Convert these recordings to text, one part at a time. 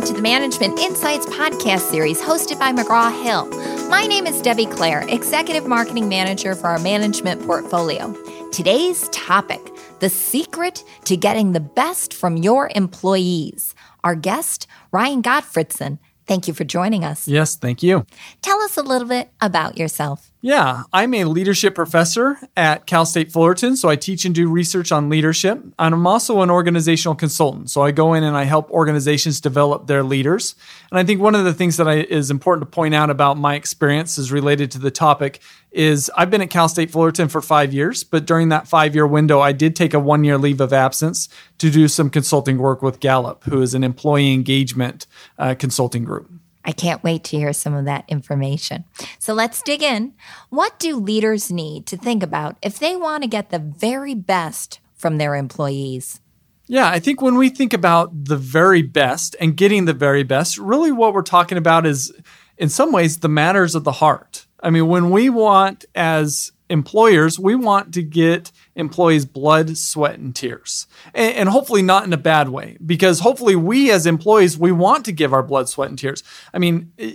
Welcome to the Management Insights podcast series hosted by McGraw Hill. My name is Debbie Clare, Executive Marketing Manager for our management portfolio. Today's topic the secret to getting the best from your employees. Our guest, Ryan Gottfredson. Thank you for joining us. Yes, thank you. Tell us a little bit about yourself. Yeah, I'm a leadership professor at Cal State Fullerton, so I teach and do research on leadership. And I'm also an organizational consultant, so I go in and I help organizations develop their leaders. And I think one of the things that I, is important to point out about my experience is related to the topic is I've been at Cal State Fullerton for five years, but during that five year window, I did take a one year leave of absence to do some consulting work with Gallup, who is an employee engagement uh, consulting group. I can't wait to hear some of that information. So let's dig in. What do leaders need to think about if they want to get the very best from their employees? Yeah, I think when we think about the very best and getting the very best, really what we're talking about is, in some ways, the matters of the heart. I mean, when we want, as employers, we want to get employees blood, sweat, and tears. And, and, hopefully not in a bad way, because hopefully we as employees, we want to give our blood, sweat, and tears. I mean, eh,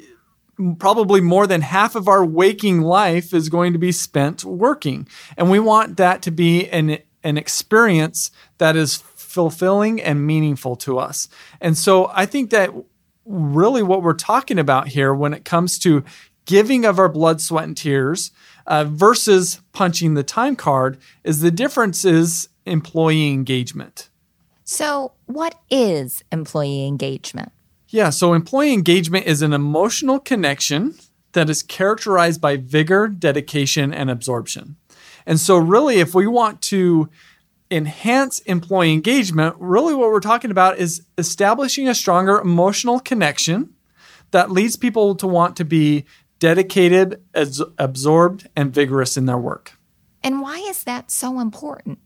probably more than half of our waking life is going to be spent working. And we want that to be an, an experience that is fulfilling and meaningful to us. And so I think that really what we're talking about here when it comes to giving of our blood, sweat, and tears uh, versus punching the time card is the difference is employee engagement. So, what is employee engagement? Yeah, so employee engagement is an emotional connection that is characterized by vigor, dedication, and absorption. And so, really, if we want to enhance employee engagement, really what we're talking about is establishing a stronger emotional connection that leads people to want to be dedicated, as absorbed, and vigorous in their work. And why is that so important?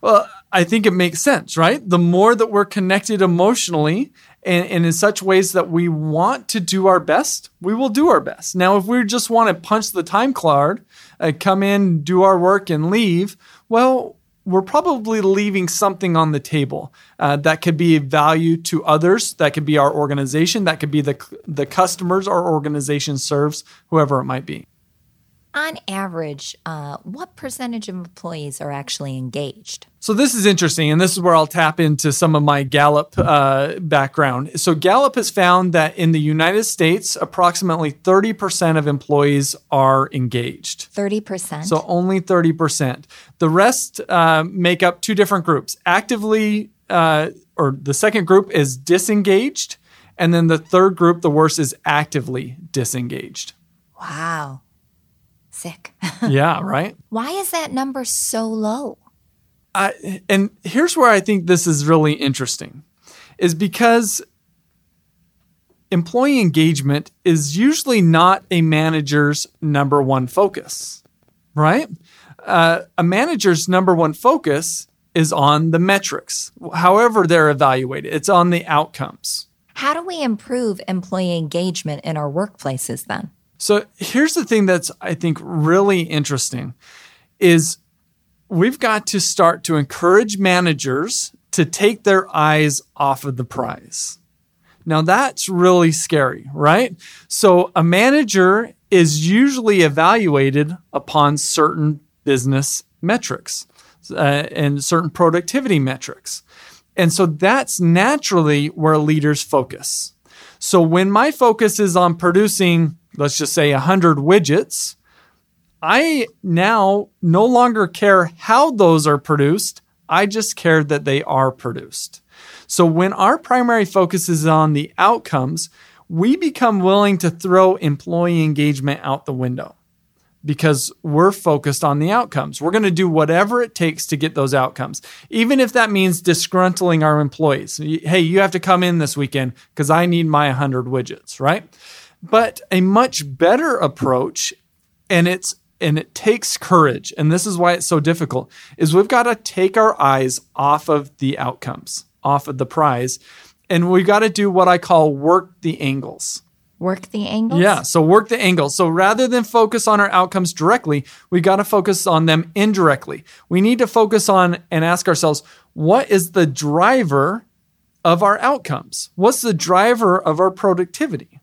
Well, I think it makes sense, right? The more that we're connected emotionally and, and, in such ways that we want to do our best, we will do our best. Now, if we just want to punch the time card, uh, come in, do our work, and leave, well, we're probably leaving something on the table uh, that could be value to others. That could be our organization. That could be the the customers our organization serves, whoever it might be on average, uh, what percentage of employees are actually engaged? So this is interesting, and this is where I'll tap into some of my Gallup uh, background. So Gallup has found that in the United States, approximately 30% of employees are engaged. 30%? So only 30%. The rest uh, make up two different groups. Actively, uh, or the second group is disengaged, and then the third group, the worst, is actively disengaged. Wow sick. yeah, right? Why is that number so low? I, and here's where I think this is really interesting is because employee engagement is usually not a manager's number one focus, right? Uh, a manager's number one focus is on the metrics, however they're evaluated, it's on the outcomes. How do we improve employee engagement in our workplaces then? So here's the thing that's I think really interesting is we've got to start to encourage managers to take their eyes off of the prize. Now that's really scary, right? So a manager is usually evaluated upon certain business metrics uh, and certain productivity metrics. And so that's naturally where leaders focus. So when my focus is on producing let's just say 100 widgets, I now no longer care how those are produced. I just care that they are produced. So when our primary focus is on the outcomes, we become willing to throw employee engagement out the window because we're focused on the outcomes. We're going to do whatever it takes to get those outcomes, even if that means disgruntling our employees. Hey, you have to come in this weekend because I need my 100 widgets, right? But a much better approach, and it's and it takes courage, and this is why it's so difficult, is we've got to take our eyes off of the outcomes, off of the prize, and we've got to do what I call work the angles. Work the angles? Yeah, so work the angles. So rather than focus on our outcomes directly, we've got to focus on them indirectly. We need to focus on and ask ourselves, what is the driver of our outcomes? What's the driver of our productivity?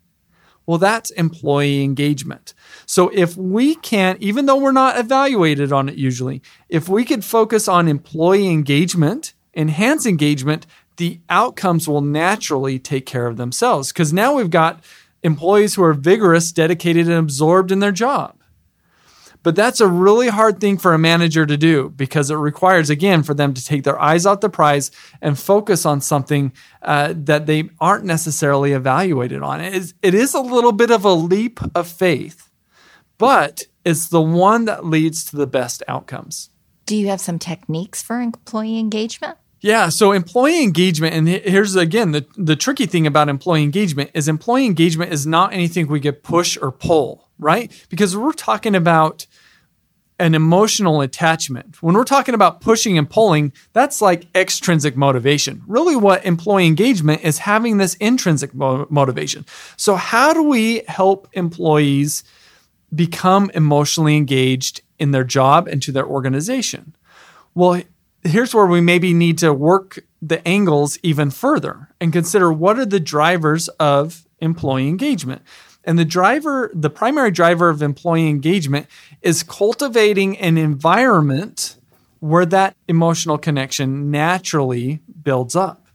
Well, that's employee engagement. So if we can't, even though we're not evaluated on it usually, if we could focus on employee engagement, enhance engagement, the outcomes will naturally take care of themselves. Because now we've got employees who are vigorous, dedicated, and absorbed in their job. But that's a really hard thing for a manager to do because it requires, again, for them to take their eyes off the prize and focus on something uh, that they aren't necessarily evaluated on. It is, it is a little bit of a leap of faith, but it's the one that leads to the best outcomes. Do you have some techniques for employee engagement? Yeah, so employee engagement, and here's again the, the tricky thing about employee engagement is employee engagement is not anything we get push or pull, right? Because we're talking about an emotional attachment. When we're talking about pushing and pulling, that's like extrinsic motivation. Really, what employee engagement is having this intrinsic mo- motivation. So, how do we help employees become emotionally engaged in their job and to their organization? Well, here's where we maybe need to work the angles even further and consider what are the drivers of employee engagement. And the driver, the primary driver of employee engagement is cultivating an environment where that emotional connection naturally builds up.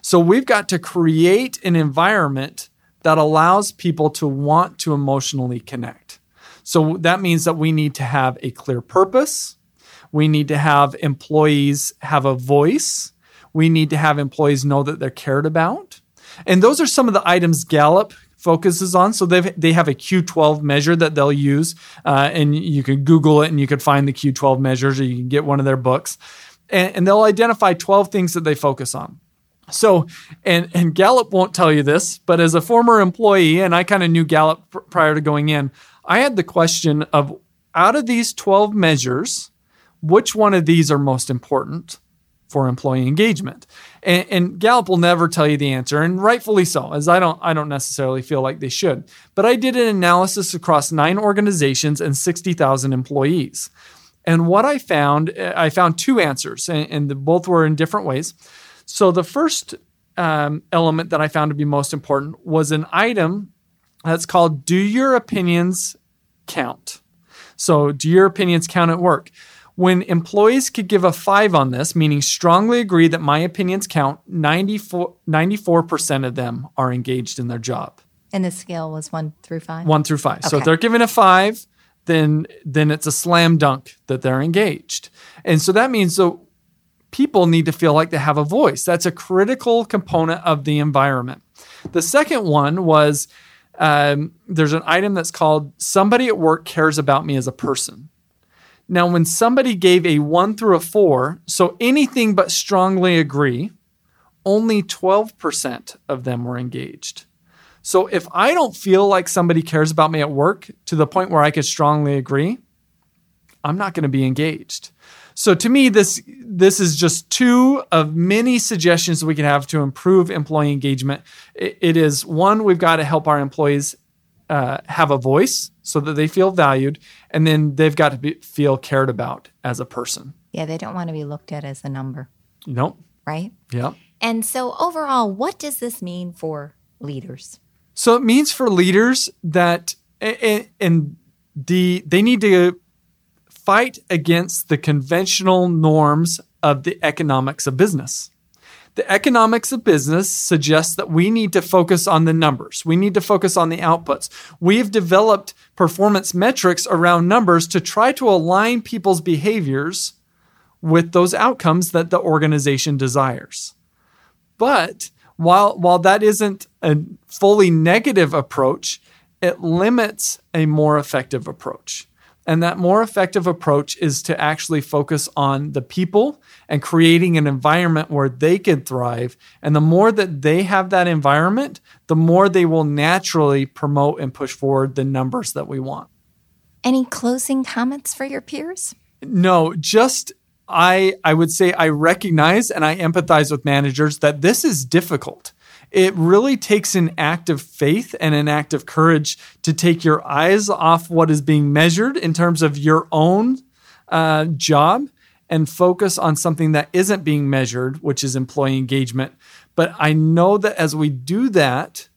So we've got to create an environment that allows people to want to emotionally connect. So that means that we need to have a clear purpose we need to have employees have a voice. We need to have employees know that they're cared about. And those are some of the items Gallup focuses on. So they they have a Q12 measure that they'll use, uh, and you can Google it and you can find the Q12 measures, or you can get one of their books, and, and they'll identify 12 things that they focus on. So, and and Gallup won't tell you this, but as a former employee, and I kind of knew Gallup pr- prior to going in, I had the question of out of these 12 measures, which one of these are most important for employee engagement? And, and, Gallup will never tell you the answer, and rightfully so, as I don't I don't necessarily feel like they should. But I did an analysis across nine organizations and 60,000 employees. And what I found, I found two answers, and, and both were in different ways. So the first um, element that I found to be most important was an item that's called Do Your Opinions Count? So, do your opinions count at work? When employees could give a five on this, meaning strongly agree that my opinions count, 94, 94% of them are engaged in their job. And the scale was one through five? One through five. Okay. So if they're given a five, then then it's a slam dunk that they're engaged. And so that means so people need to feel like they have a voice. That's a critical component of the environment. The second one was um, there's an item that's called somebody at work cares about me as a person. Now, when somebody gave a one through a four, so anything but strongly agree, only 12% of them were engaged. So if I don't feel like somebody cares about me at work to the point where I could strongly agree, I'm not going to be engaged. So to me, this this is just two of many suggestions we can have to improve employee engagement. it, it is one, we've got to help our employees uh, have a voice so that they feel valued, and then they've got to be, feel cared about as a person. Yeah, they don't want to be looked at as a number. Nope. Right? Yeah. And so, overall, what does this mean for leaders? So, it means for leaders that, and the they need to fight against the conventional norms of the economics of business. The economics of business suggests that we need to focus on the numbers. We need to focus on the outputs. We've developed performance metrics around numbers to try to align people's behaviors with those outcomes that the organization desires. But while, while that isn't a fully negative approach, it limits a more effective approach. And that more effective approach is to actually focus on the people and creating an environment where they can thrive. And the more that they have that environment, the more they will naturally promote and push forward the numbers that we want. Any closing comments for your peers? No, just I I would say I recognize and I empathize with managers that this is difficult it really takes an act of faith and an act of courage to take your eyes off what is being measured in terms of your own uh, job and focus on something that isn't being measured, which is employee engagement. But I know that as we do that,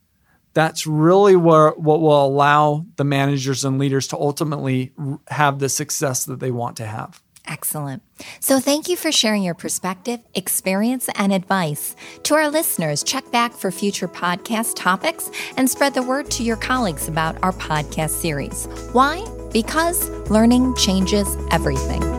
that's really where, what will allow the managers and leaders to ultimately have the success that they want to have. Excellent. So, thank you for sharing your perspective, experience, and advice. To our listeners, check back for future podcast topics and spread the word to your colleagues about our podcast series. Why? Because learning changes everything.